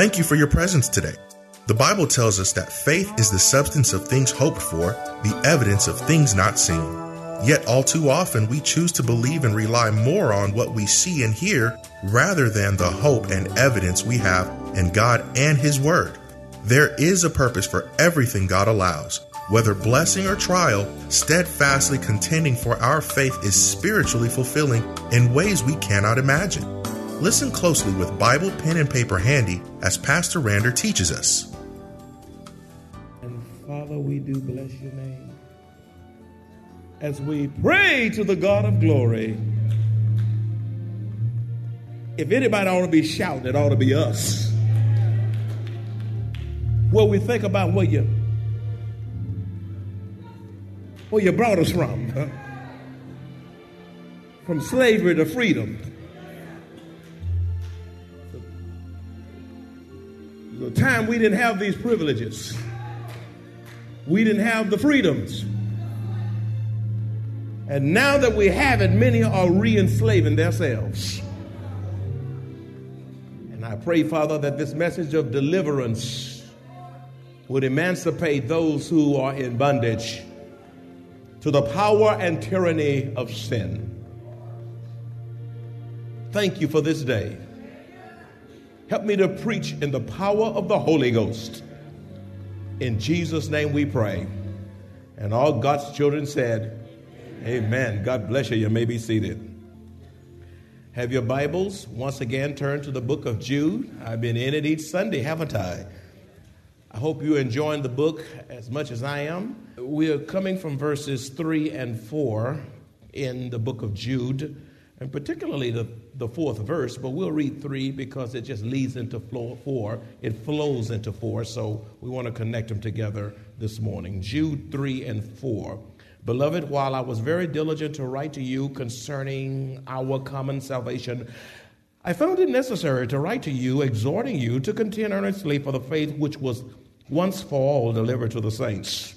Thank you for your presence today. The Bible tells us that faith is the substance of things hoped for, the evidence of things not seen. Yet, all too often, we choose to believe and rely more on what we see and hear rather than the hope and evidence we have in God and His Word. There is a purpose for everything God allows. Whether blessing or trial, steadfastly contending for our faith is spiritually fulfilling in ways we cannot imagine. Listen closely with Bible, pen, and paper handy as Pastor Rander teaches us. And Father, we do bless your name. As we pray to the God of glory, if anybody ought to be shouting, it ought to be us. Well, we think about where you where you brought us from. Huh? From slavery to freedom. The time we didn't have these privileges. We didn't have the freedoms. And now that we have it, many are re enslaving themselves. And I pray, Father, that this message of deliverance would emancipate those who are in bondage to the power and tyranny of sin. Thank you for this day. Help me to preach in the power of the Holy Ghost. In Jesus' name we pray. And all God's children said, Amen. God bless you. You may be seated. Have your Bibles once again turned to the book of Jude. I've been in it each Sunday, haven't I? I hope you're enjoying the book as much as I am. We are coming from verses 3 and 4 in the book of Jude, and particularly the, the fourth verse, but we'll read 3 because it just leads into 4. It flows into 4, so we want to connect them together this morning. Jude 3 and 4. Beloved, while I was very diligent to write to you concerning our common salvation, I found it necessary to write to you, exhorting you to contend earnestly for the faith which was once for all delivered to the saints.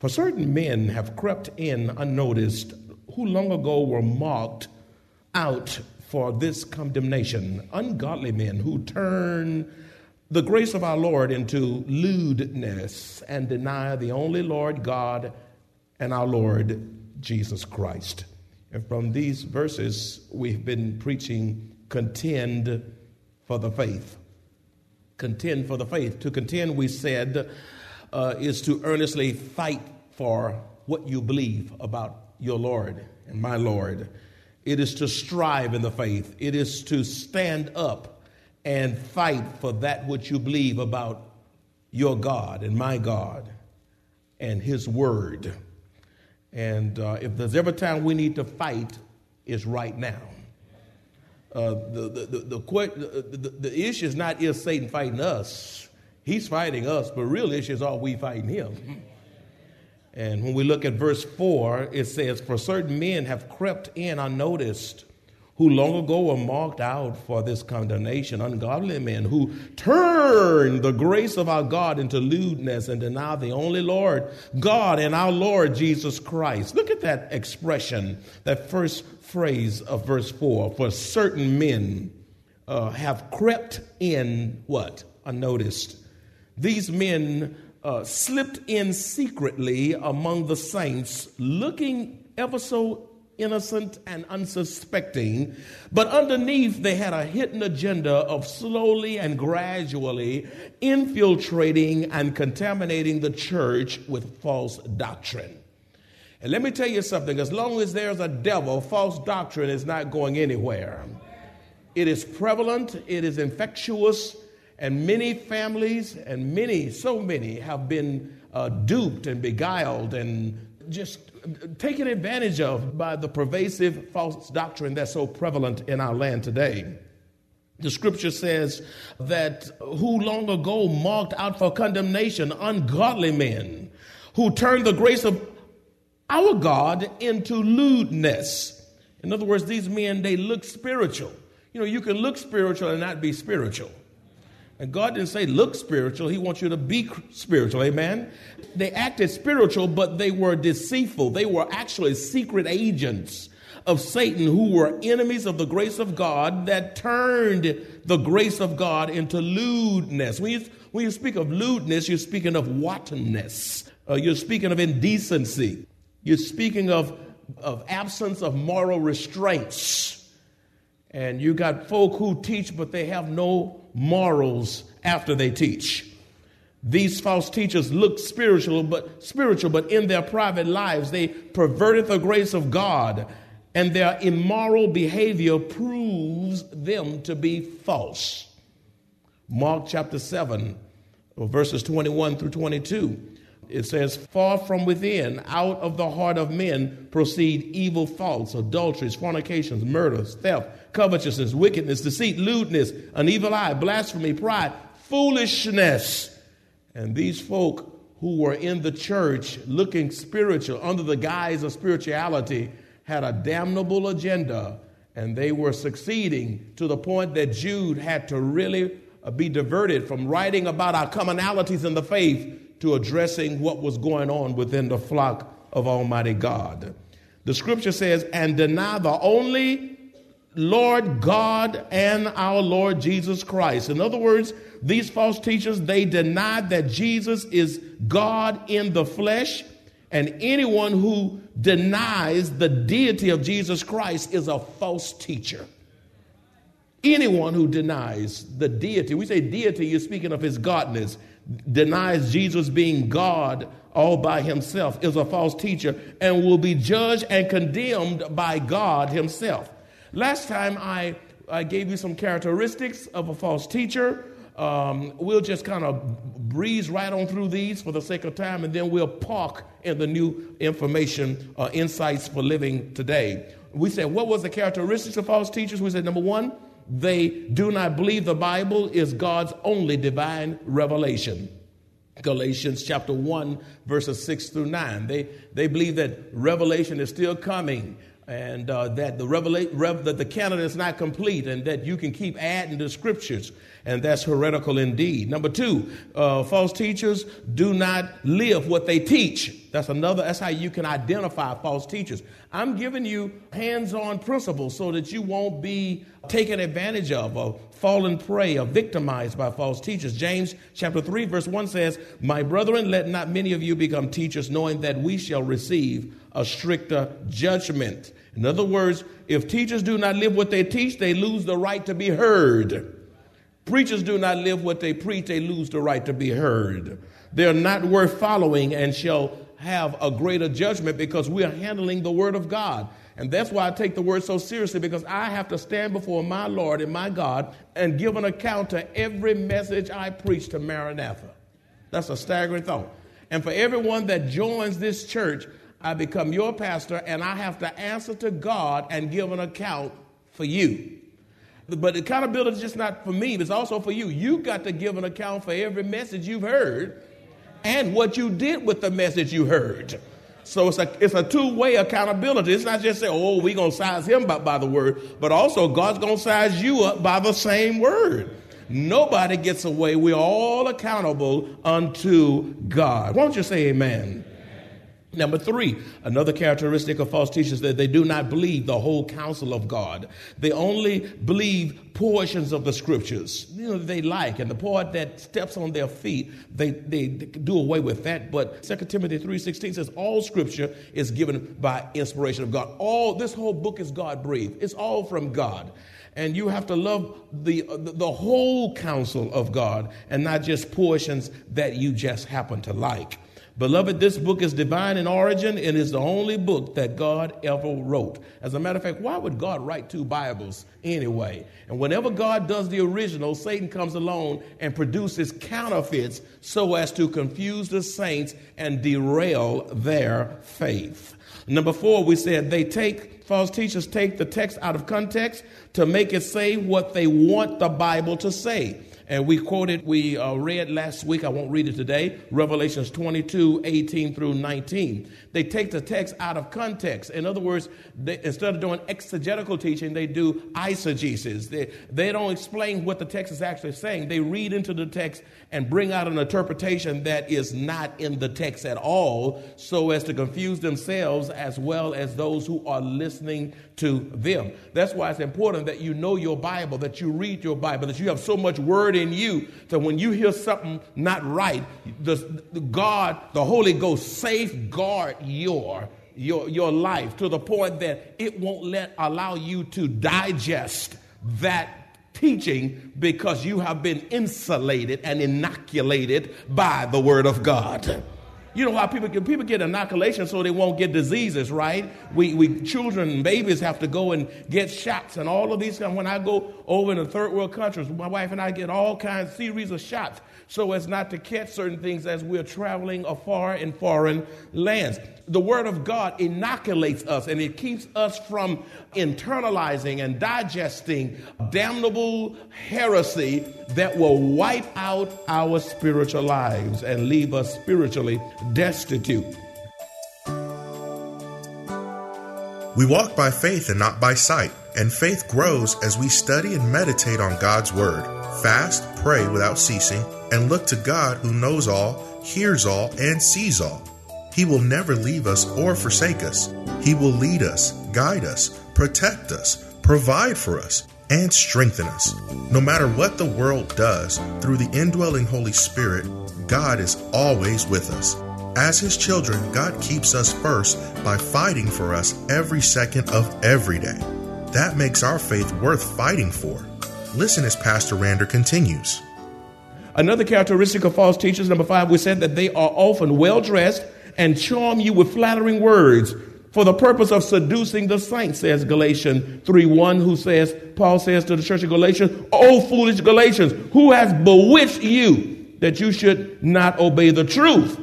For certain men have crept in unnoticed, who long ago were marked out for this condemnation, ungodly men who turn the grace of our Lord into lewdness and deny the only Lord God and our Lord Jesus Christ. And from these verses, we've been preaching contend for the faith. Contend for the faith. To contend, we said, uh, is to earnestly fight for what you believe about your Lord and my Lord. It is to strive in the faith. It is to stand up and fight for that which you believe about your God and my God and His Word. And uh, if there's ever time we need to fight, is right now. Uh, the, the, the, the, the, issue is not is Satan fighting us. He's fighting us, but real issue is are we fighting him? And when we look at verse 4, it says, For certain men have crept in unnoticed, who long ago were marked out for this condemnation, ungodly men who turn the grace of our God into lewdness and deny the only Lord, God and our Lord Jesus Christ. Look at that expression, that first phrase of verse 4 for certain men uh, have crept in what? Unnoticed. These men uh, slipped in secretly among the saints, looking ever so innocent and unsuspecting, but underneath they had a hidden agenda of slowly and gradually infiltrating and contaminating the church with false doctrine. And let me tell you something as long as there's a devil, false doctrine is not going anywhere. It is prevalent, it is infectious, and many families and many, so many, have been uh, duped and beguiled and just taken advantage of by the pervasive false doctrine that's so prevalent in our land today. The scripture says that who long ago marked out for condemnation ungodly men who turned the grace of our God into lewdness. In other words, these men, they look spiritual. You know, you can look spiritual and not be spiritual. And God didn't say look spiritual, He wants you to be spiritual. Amen? They acted spiritual, but they were deceitful. They were actually secret agents of Satan who were enemies of the grace of God that turned the grace of God into lewdness. When you, when you speak of lewdness, you're speaking of wantonness, uh, you're speaking of indecency, you're speaking of, of absence of moral restraints. And you got folk who teach, but they have no morals after they teach. These false teachers look spiritual, but spiritual, but in their private lives they perverted the grace of God, and their immoral behavior proves them to be false. Mark chapter 7, verses 21 through 22. It says, Far from within, out of the heart of men proceed evil thoughts, adulteries, fornications, murders, theft covetousness, wickedness, deceit, lewdness, an evil eye, blasphemy, pride, foolishness. And these folk who were in the church looking spiritual under the guise of spirituality had a damnable agenda and they were succeeding to the point that Jude had to really be diverted from writing about our commonalities in the faith to addressing what was going on within the flock of Almighty God. The scripture says, and deny the only Lord God and our Lord Jesus Christ. In other words, these false teachers, they deny that Jesus is God in the flesh, and anyone who denies the deity of Jesus Christ is a false teacher. Anyone who denies the deity, we say deity, you're speaking of his godness, denies Jesus being God all by himself, is a false teacher and will be judged and condemned by God himself. Last time I, I gave you some characteristics of a false teacher. Um, we'll just kind of breeze right on through these for the sake of time, and then we'll park in the new information, uh, insights for living today. We said, what was the characteristics of false teachers? We said, number one, they do not believe the Bible is God's only divine revelation. Galatians chapter 1, verses 6 through 9. They, they believe that revelation is still coming and uh, that the revelation rev- that the canon is not complete and that you can keep adding to scriptures and that's heretical indeed number two uh, false teachers do not live what they teach that's another that's how you can identify false teachers i'm giving you hands-on principles so that you won't be taken advantage of or fallen prey or victimized by false teachers james chapter 3 verse 1 says my brethren let not many of you become teachers knowing that we shall receive a stricter judgment in other words, if teachers do not live what they teach, they lose the right to be heard. Preachers do not live what they preach, they lose the right to be heard. They're not worth following and shall have a greater judgment because we are handling the Word of God. And that's why I take the Word so seriously because I have to stand before my Lord and my God and give an account to every message I preach to Maranatha. That's a staggering thought. And for everyone that joins this church, I become your pastor and I have to answer to God and give an account for you. But accountability is just not for me, it's also for you. You've got to give an account for every message you've heard and what you did with the message you heard. So it's a, it's a two way accountability. It's not just say, oh, we're going to size him by, by the word, but also God's going to size you up by the same word. Nobody gets away. We're all accountable unto God. Why don't you say amen? Number three, another characteristic of false teachers that they do not believe the whole counsel of God. They only believe portions of the scriptures, you know, they like, and the part that steps on their feet, they, they do away with that. But 2 Timothy 3.16 says all scripture is given by inspiration of God. All, this whole book is God breathed. It's all from God. And you have to love the, the whole counsel of God and not just portions that you just happen to like. Beloved, this book is divine in origin and is the only book that God ever wrote. As a matter of fact, why would God write two Bibles anyway? And whenever God does the original, Satan comes along and produces counterfeits so as to confuse the saints and derail their faith. Number four, we said they take, false teachers take the text out of context to make it say what they want the Bible to say. And we quoted, we uh, read last week, I won't read it today, Revelations 22, 18 through 19. They take the text out of context. In other words, they, instead of doing exegetical teaching, they do eisegesis. They, they don't explain what the text is actually saying. They read into the text and bring out an interpretation that is not in the text at all so as to confuse themselves as well as those who are listening to them. That's why it's important that you know your Bible, that you read your Bible, that you have so much word in you that when you hear something not right, the, the God, the Holy Ghost safeguard your your, your life to the point that it won't let allow you to digest that teaching because you have been insulated and inoculated by the Word of God. You know how people get people get inoculation so they won't get diseases, right? We, we children and babies have to go and get shots and all of these. When I go over in the third world countries, my wife and I get all kinds series of shots so as not to catch certain things as we're traveling afar in foreign lands. The Word of God inoculates us and it keeps us from internalizing and digesting damnable heresy that will wipe out our spiritual lives and leave us spiritually destitute. We walk by faith and not by sight, and faith grows as we study and meditate on God's Word, fast, pray without ceasing, and look to God who knows all, hears all, and sees all. He will never leave us or forsake us. He will lead us, guide us, protect us, provide for us, and strengthen us. No matter what the world does, through the indwelling Holy Spirit, God is always with us. As His children, God keeps us first by fighting for us every second of every day. That makes our faith worth fighting for. Listen as Pastor Rander continues. Another characteristic of false teachers, number five, we said that they are often well dressed and charm you with flattering words for the purpose of seducing the saints, says Galatians 3 1, who says, Paul says to the church of Galatians, O foolish Galatians, who has bewitched you that you should not obey the truth?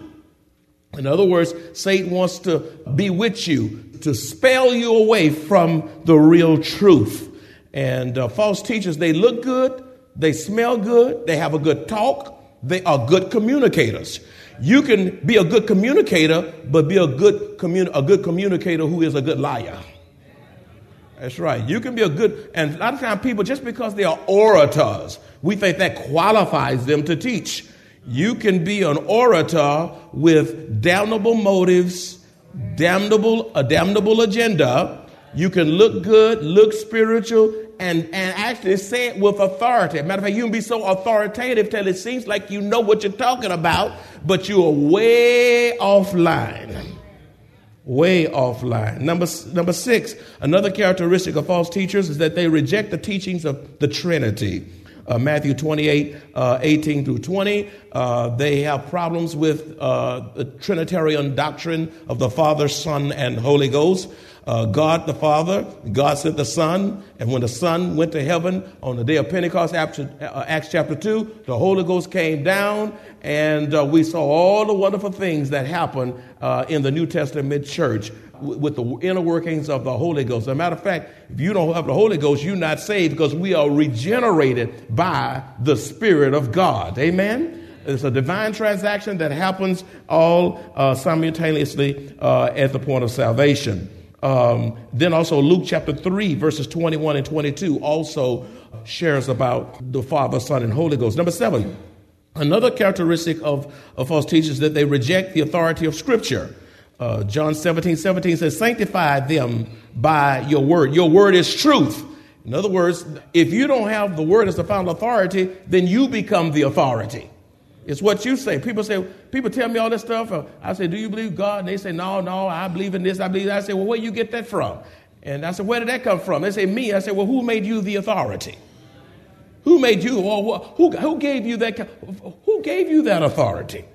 In other words, Satan wants to bewitch you, to spell you away from the real truth. And uh, false teachers, they look good, they smell good, they have a good talk, they are good communicators. You can be a good communicator, but be a good, commun- a good communicator who is a good liar. That's right. You can be a good, and a lot of times people, just because they are orators, we think that qualifies them to teach. You can be an orator with damnable motives, damnable, a damnable agenda. You can look good, look spiritual, and, and actually say it with authority. Matter of fact, you can be so authoritative till it seems like you know what you're talking about, but you are way offline. Way offline. Number, number six, another characteristic of false teachers is that they reject the teachings of the Trinity. Uh, Matthew 28, uh, 18 through 20. Uh, they have problems with uh, the Trinitarian doctrine of the Father, Son, and Holy Ghost uh, God the Father, God sent the Son, and when the Son went to heaven on the day of Pentecost, Acts, uh, chapter 2, the Holy Ghost came down, and we saw all the wonderful things that happened in the New Testament church with the inner workings of the Holy Ghost. As a matter of fact, if you don't have the Holy Ghost, you're not saved because we are regenerated by the Spirit of God. Amen? It's a divine transaction that happens all uh, simultaneously uh, at the point of salvation. Um, then also Luke chapter 3, verses 21 and 22 also shares about the Father, Son, and Holy Ghost. Number seven, another characteristic of, of false teachers is that they reject the authority of Scripture. Uh, John 17, 17 says, Sanctify them by your word. Your word is truth. In other words, if you don't have the word as the final authority, then you become the authority. It's what you say. People say, people tell me all this stuff. Uh, I say, do you believe God? And they say, no, no, I believe in this, I believe that. I say, well, where you get that from? And I said, where did that come from? They say, me. I said, well, who made you the authority? Who made you, or who, who gave you that, who gave you that authority?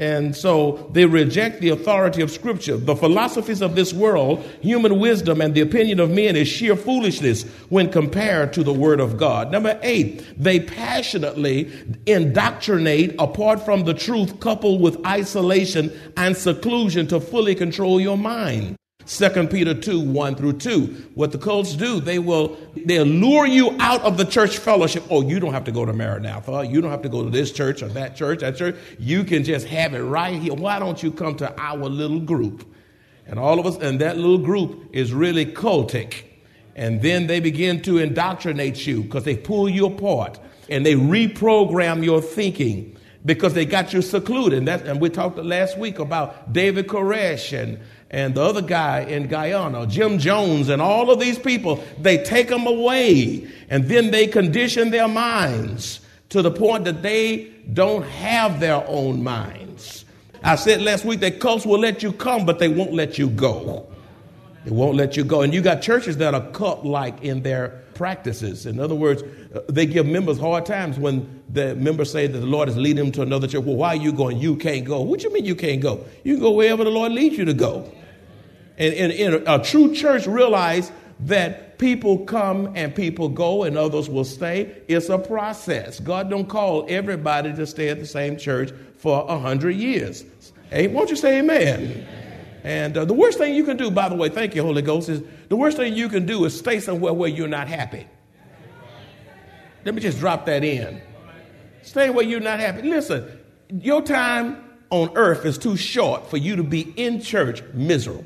And so they reject the authority of Scripture. The philosophies of this world, human wisdom, and the opinion of men is sheer foolishness when compared to the Word of God. Number eight, they passionately indoctrinate apart from the truth, coupled with isolation and seclusion to fully control your mind. 2 Peter 2, 1 through 2. What the cults do, they will they lure you out of the church fellowship. Oh, you don't have to go to Maranatha. You don't have to go to this church or that church, that church. You can just have it right here. Why don't you come to our little group? And all of us, and that little group is really cultic. And then they begin to indoctrinate you because they pull you apart and they reprogram your thinking because they got you secluded. And, that, and we talked last week about David Koresh and and the other guy in Guyana, Jim Jones, and all of these people, they take them away and then they condition their minds to the point that they don't have their own minds. I said last week that cults will let you come, but they won't let you go. They won't let you go. And you got churches that are cult like in their practices. In other words, uh, they give members hard times when the members say that the Lord is leading them to another church. Well, why are you going? You can't go. What you mean you can't go? You can go wherever the Lord leads you to go. And, and, and a true church realize that people come and people go and others will stay. It's a process. God don't call everybody to stay at the same church for a hundred years. Hey, won't you say amen? And uh, the worst thing you can do, by the way, thank you, Holy Ghost, is the worst thing you can do is stay somewhere where you're not happy. Let me just drop that in. Stay where you're not happy. Listen, your time on earth is too short for you to be in church miserable.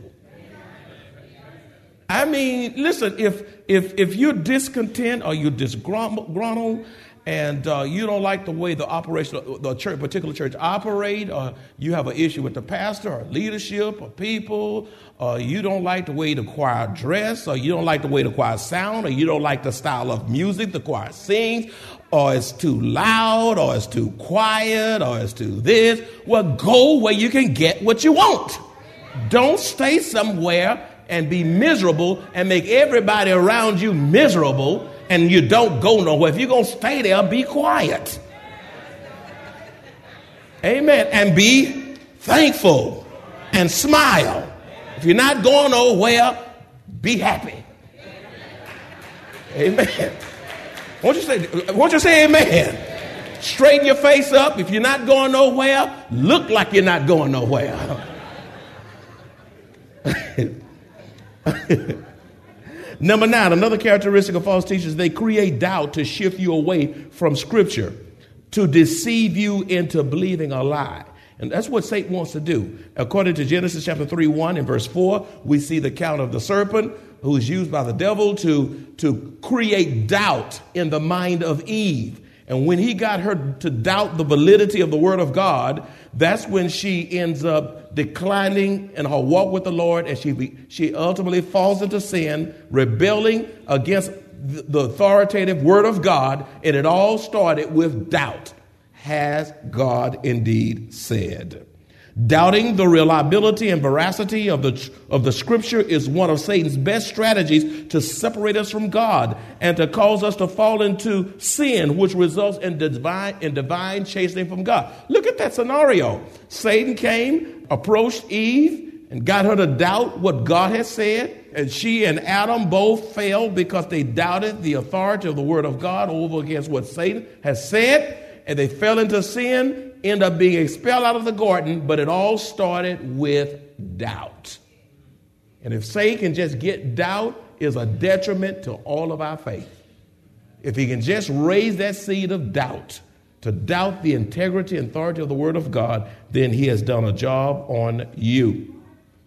I mean, listen, if if if you're discontent or you're disgruntled and uh, you don't like the way the operation the church, particular church operate, or you have an issue with the pastor or leadership or people, or you don't like the way the choir dress, or you don't like the way the choir sound, or you don't like the style of music the choir sings, or it's too loud, or it's too quiet, or it's too this, well, go where you can get what you want. Don't stay somewhere and be miserable and make everybody around you miserable and you don't go nowhere. If you're going to stay there, be quiet. Amen. And be thankful and smile. If you're not going nowhere, be happy. Amen. Won't you say, won't you say amen? Straighten your face up. If you're not going nowhere, look like you're not going nowhere. Number nine, another characteristic of false teachers, they create doubt to shift you away from Scripture, to deceive you into believing a lie. And that's what Satan wants to do. According to Genesis chapter 3, 1 and verse 4, we see the count of the serpent who is used by the devil to, to create doubt in the mind of Eve. And when he got her to doubt the validity of the word of God, that's when she ends up declining in her walk with the Lord and she, she ultimately falls into sin, rebelling against the authoritative word of God. And it all started with doubt. Has God indeed said? Doubting the reliability and veracity of the, of the scripture is one of Satan's best strategies to separate us from God and to cause us to fall into sin, which results in divine, in divine chastening from God. Look at that scenario. Satan came, approached Eve, and got her to doubt what God had said. And she and Adam both failed because they doubted the authority of the word of God over against what Satan has said. And they fell into sin end up being expelled out of the garden, but it all started with doubt. And if Satan can just get doubt, is a detriment to all of our faith. If he can just raise that seed of doubt, to doubt the integrity and authority of the Word of God, then he has done a job on you.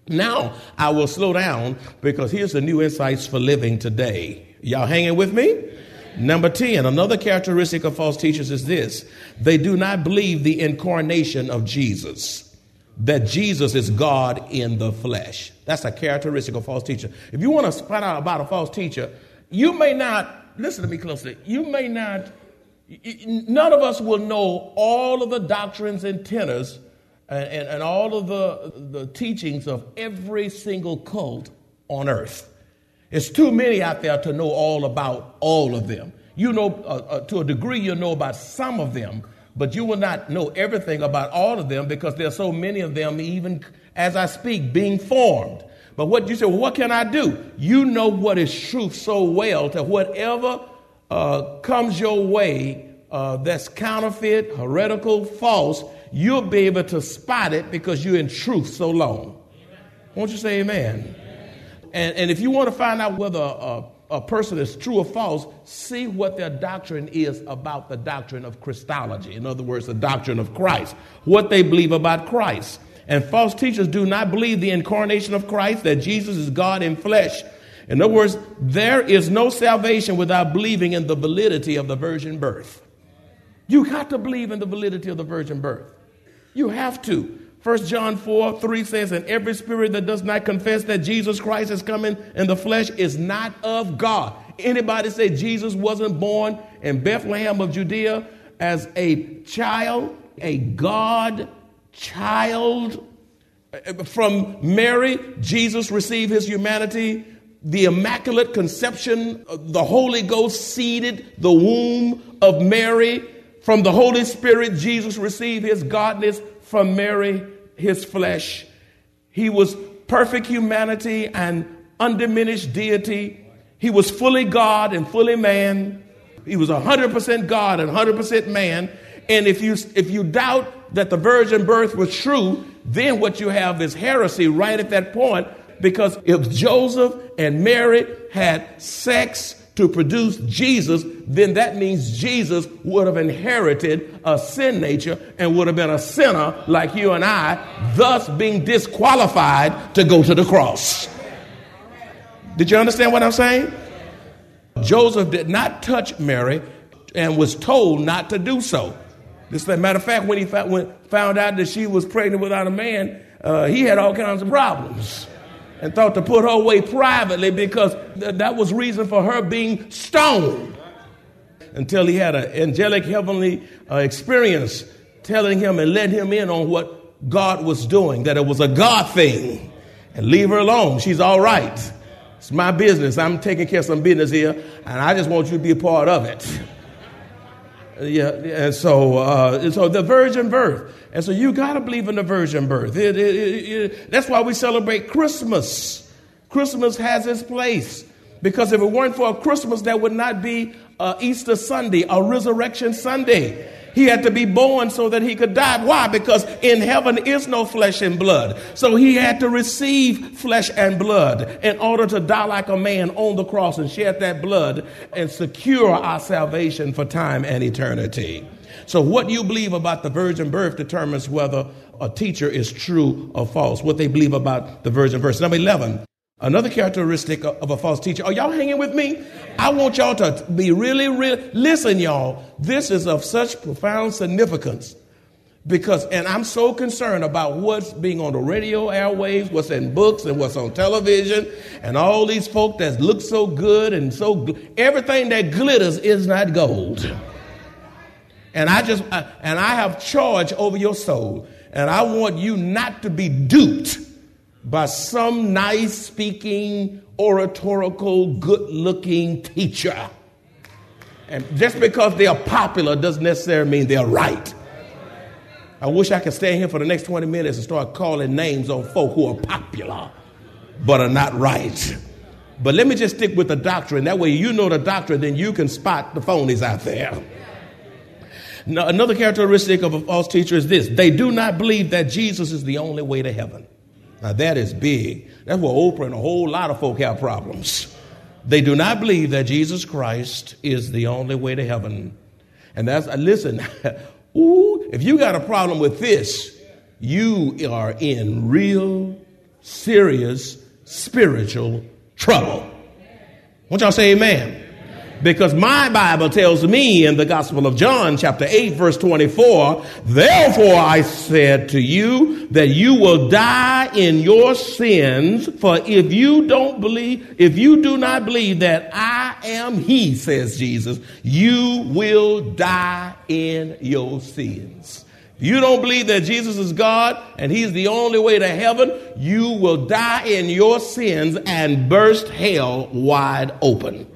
Now, I will slow down because here's the new insights for living today. Y'all hanging with me? Number 10, another characteristic of false teachers is this they do not believe the incarnation of Jesus, that Jesus is God in the flesh. That's a characteristic of false teacher. If you want to find out about a false teacher, you may not, listen to me closely, you may not, none of us will know all of the doctrines and tenors and, and, and all of the, the teachings of every single cult on earth. It's too many out there to know all about all of them. You know, uh, uh, to a degree, you know about some of them, but you will not know everything about all of them because there are so many of them, even as I speak, being formed. But what you say, well, what can I do? You know what is truth so well that whatever uh, comes your way uh, that's counterfeit, heretical, false, you'll be able to spot it because you're in truth so long. Won't you say amen? And, and if you want to find out whether a, a person is true or false, see what their doctrine is about the doctrine of Christology. In other words, the doctrine of Christ, what they believe about Christ. And false teachers do not believe the incarnation of Christ, that Jesus is God in flesh. In other words, there is no salvation without believing in the validity of the virgin birth. You got to believe in the validity of the virgin birth. You have to. 1 John 4 3 says, And every spirit that does not confess that Jesus Christ is coming in the flesh is not of God. Anybody say Jesus wasn't born in Bethlehem of Judea as a child, a God child? From Mary, Jesus received his humanity. The Immaculate Conception, the Holy Ghost seeded the womb of Mary. From the Holy Spirit, Jesus received his godness from Mary, his flesh. He was perfect humanity and undiminished deity. He was fully God and fully man. He was 100% God and 100% man. And if you, if you doubt that the virgin birth was true, then what you have is heresy right at that point. Because if Joseph and Mary had sex to produce Jesus, then that means Jesus would have inherited a sin nature and would have been a sinner like you and I, thus being disqualified to go to the cross. Did you understand what I'm saying? Joseph did not touch Mary and was told not to do so. A matter of fact, when he found, found out that she was pregnant without a man, uh, he had all kinds of problems and thought to put her away privately because th- that was reason for her being stoned until he had an angelic heavenly uh, experience telling him and let him in on what God was doing, that it was a God thing. And leave her alone. She's all right. It's my business. I'm taking care of some business here, and I just want you to be a part of it. Yeah, and so uh, so the virgin birth, and so you got to believe in the virgin birth. It, it, it, that's why we celebrate Christmas. Christmas has its place because if it weren't for Christmas, there would not be uh, Easter Sunday or Resurrection Sunday. He had to be born so that he could die. Why? Because in heaven is no flesh and blood. So he had to receive flesh and blood in order to die like a man on the cross and shed that blood and secure our salvation for time and eternity. So what you believe about the virgin birth determines whether a teacher is true or false. What they believe about the virgin birth. Number 11. Another characteristic of a false teacher. Are y'all hanging with me? I want y'all to be really, really, listen, y'all. This is of such profound significance because, and I'm so concerned about what's being on the radio airwaves, what's in books, and what's on television, and all these folk that look so good and so, everything that glitters is not gold. And I just, and I have charge over your soul, and I want you not to be duped by some nice speaking, oratorical, good looking teacher. And just because they are popular doesn't necessarily mean they're right. I wish I could stay here for the next 20 minutes and start calling names on folk who are popular but are not right. But let me just stick with the doctrine. That way you know the doctrine, then you can spot the phonies out there. Now, another characteristic of a false teacher is this they do not believe that Jesus is the only way to heaven. Now that is big. That's where Oprah and a whole lot of folk have problems. They do not believe that Jesus Christ is the only way to heaven. And that's, uh, listen, ooh, if you got a problem with this, you are in real, serious, spiritual trouble. Won't y'all say amen? Because my Bible tells me in the Gospel of John, chapter 8, verse 24, therefore I said to you that you will die in your sins, for if you don't believe, if you do not believe that I am He, says Jesus, you will die in your sins. If you don't believe that Jesus is God and He's the only way to heaven, you will die in your sins and burst hell wide open.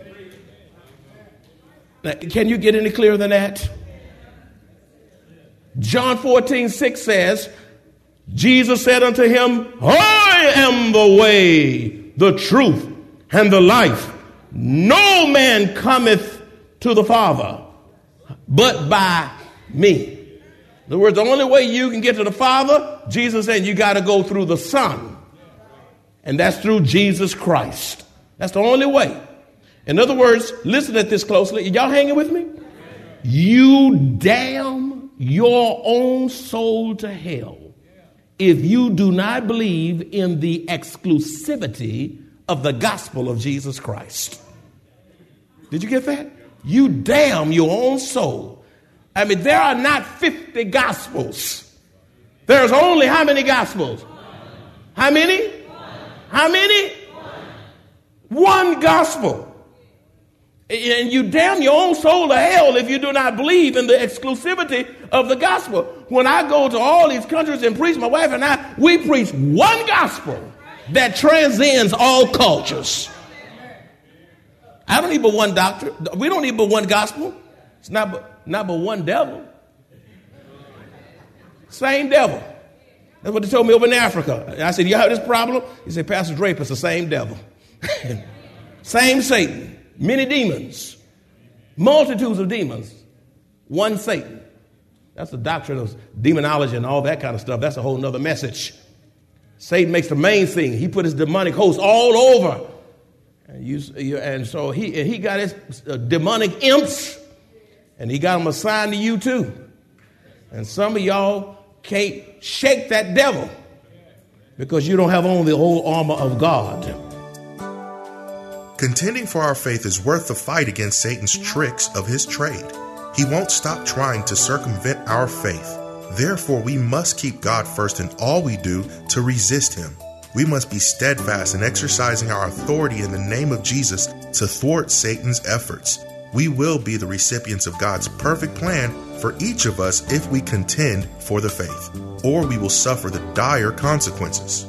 Can you get any clearer than that? John 14, 6 says, Jesus said unto him, I am the way, the truth, and the life. No man cometh to the Father but by me. In other words, the only way you can get to the Father, Jesus said, you got to go through the Son. And that's through Jesus Christ. That's the only way. In other words, listen at this closely. Y'all hanging with me? You damn your own soul to hell if you do not believe in the exclusivity of the gospel of Jesus Christ. Did you get that? You damn your own soul. I mean, there are not 50 gospels. There's only how many gospels? How many? How many? One gospel. And you damn your own soul to hell if you do not believe in the exclusivity of the gospel. When I go to all these countries and preach, my wife and I, we preach one gospel that transcends all cultures. I don't need but one doctor. We don't need but one gospel. It's not but, not but one devil. Same devil. That's what they told me over in Africa. I said, You have this problem? He said, Pastor Draper, it's the same devil. same Satan. Many demons. Multitudes of demons. One Satan. That's the doctrine of demonology and all that kind of stuff. That's a whole nother message. Satan makes the main thing. He put his demonic host all over. And, you, and so he, he got his uh, demonic imps, and he got them assigned to you too. And some of y'all can't shake that devil because you don't have on the whole armor of God. Contending for our faith is worth the fight against Satan's tricks of his trade. He won't stop trying to circumvent our faith. Therefore, we must keep God first in all we do to resist him. We must be steadfast in exercising our authority in the name of Jesus to thwart Satan's efforts. We will be the recipients of God's perfect plan for each of us if we contend for the faith, or we will suffer the dire consequences.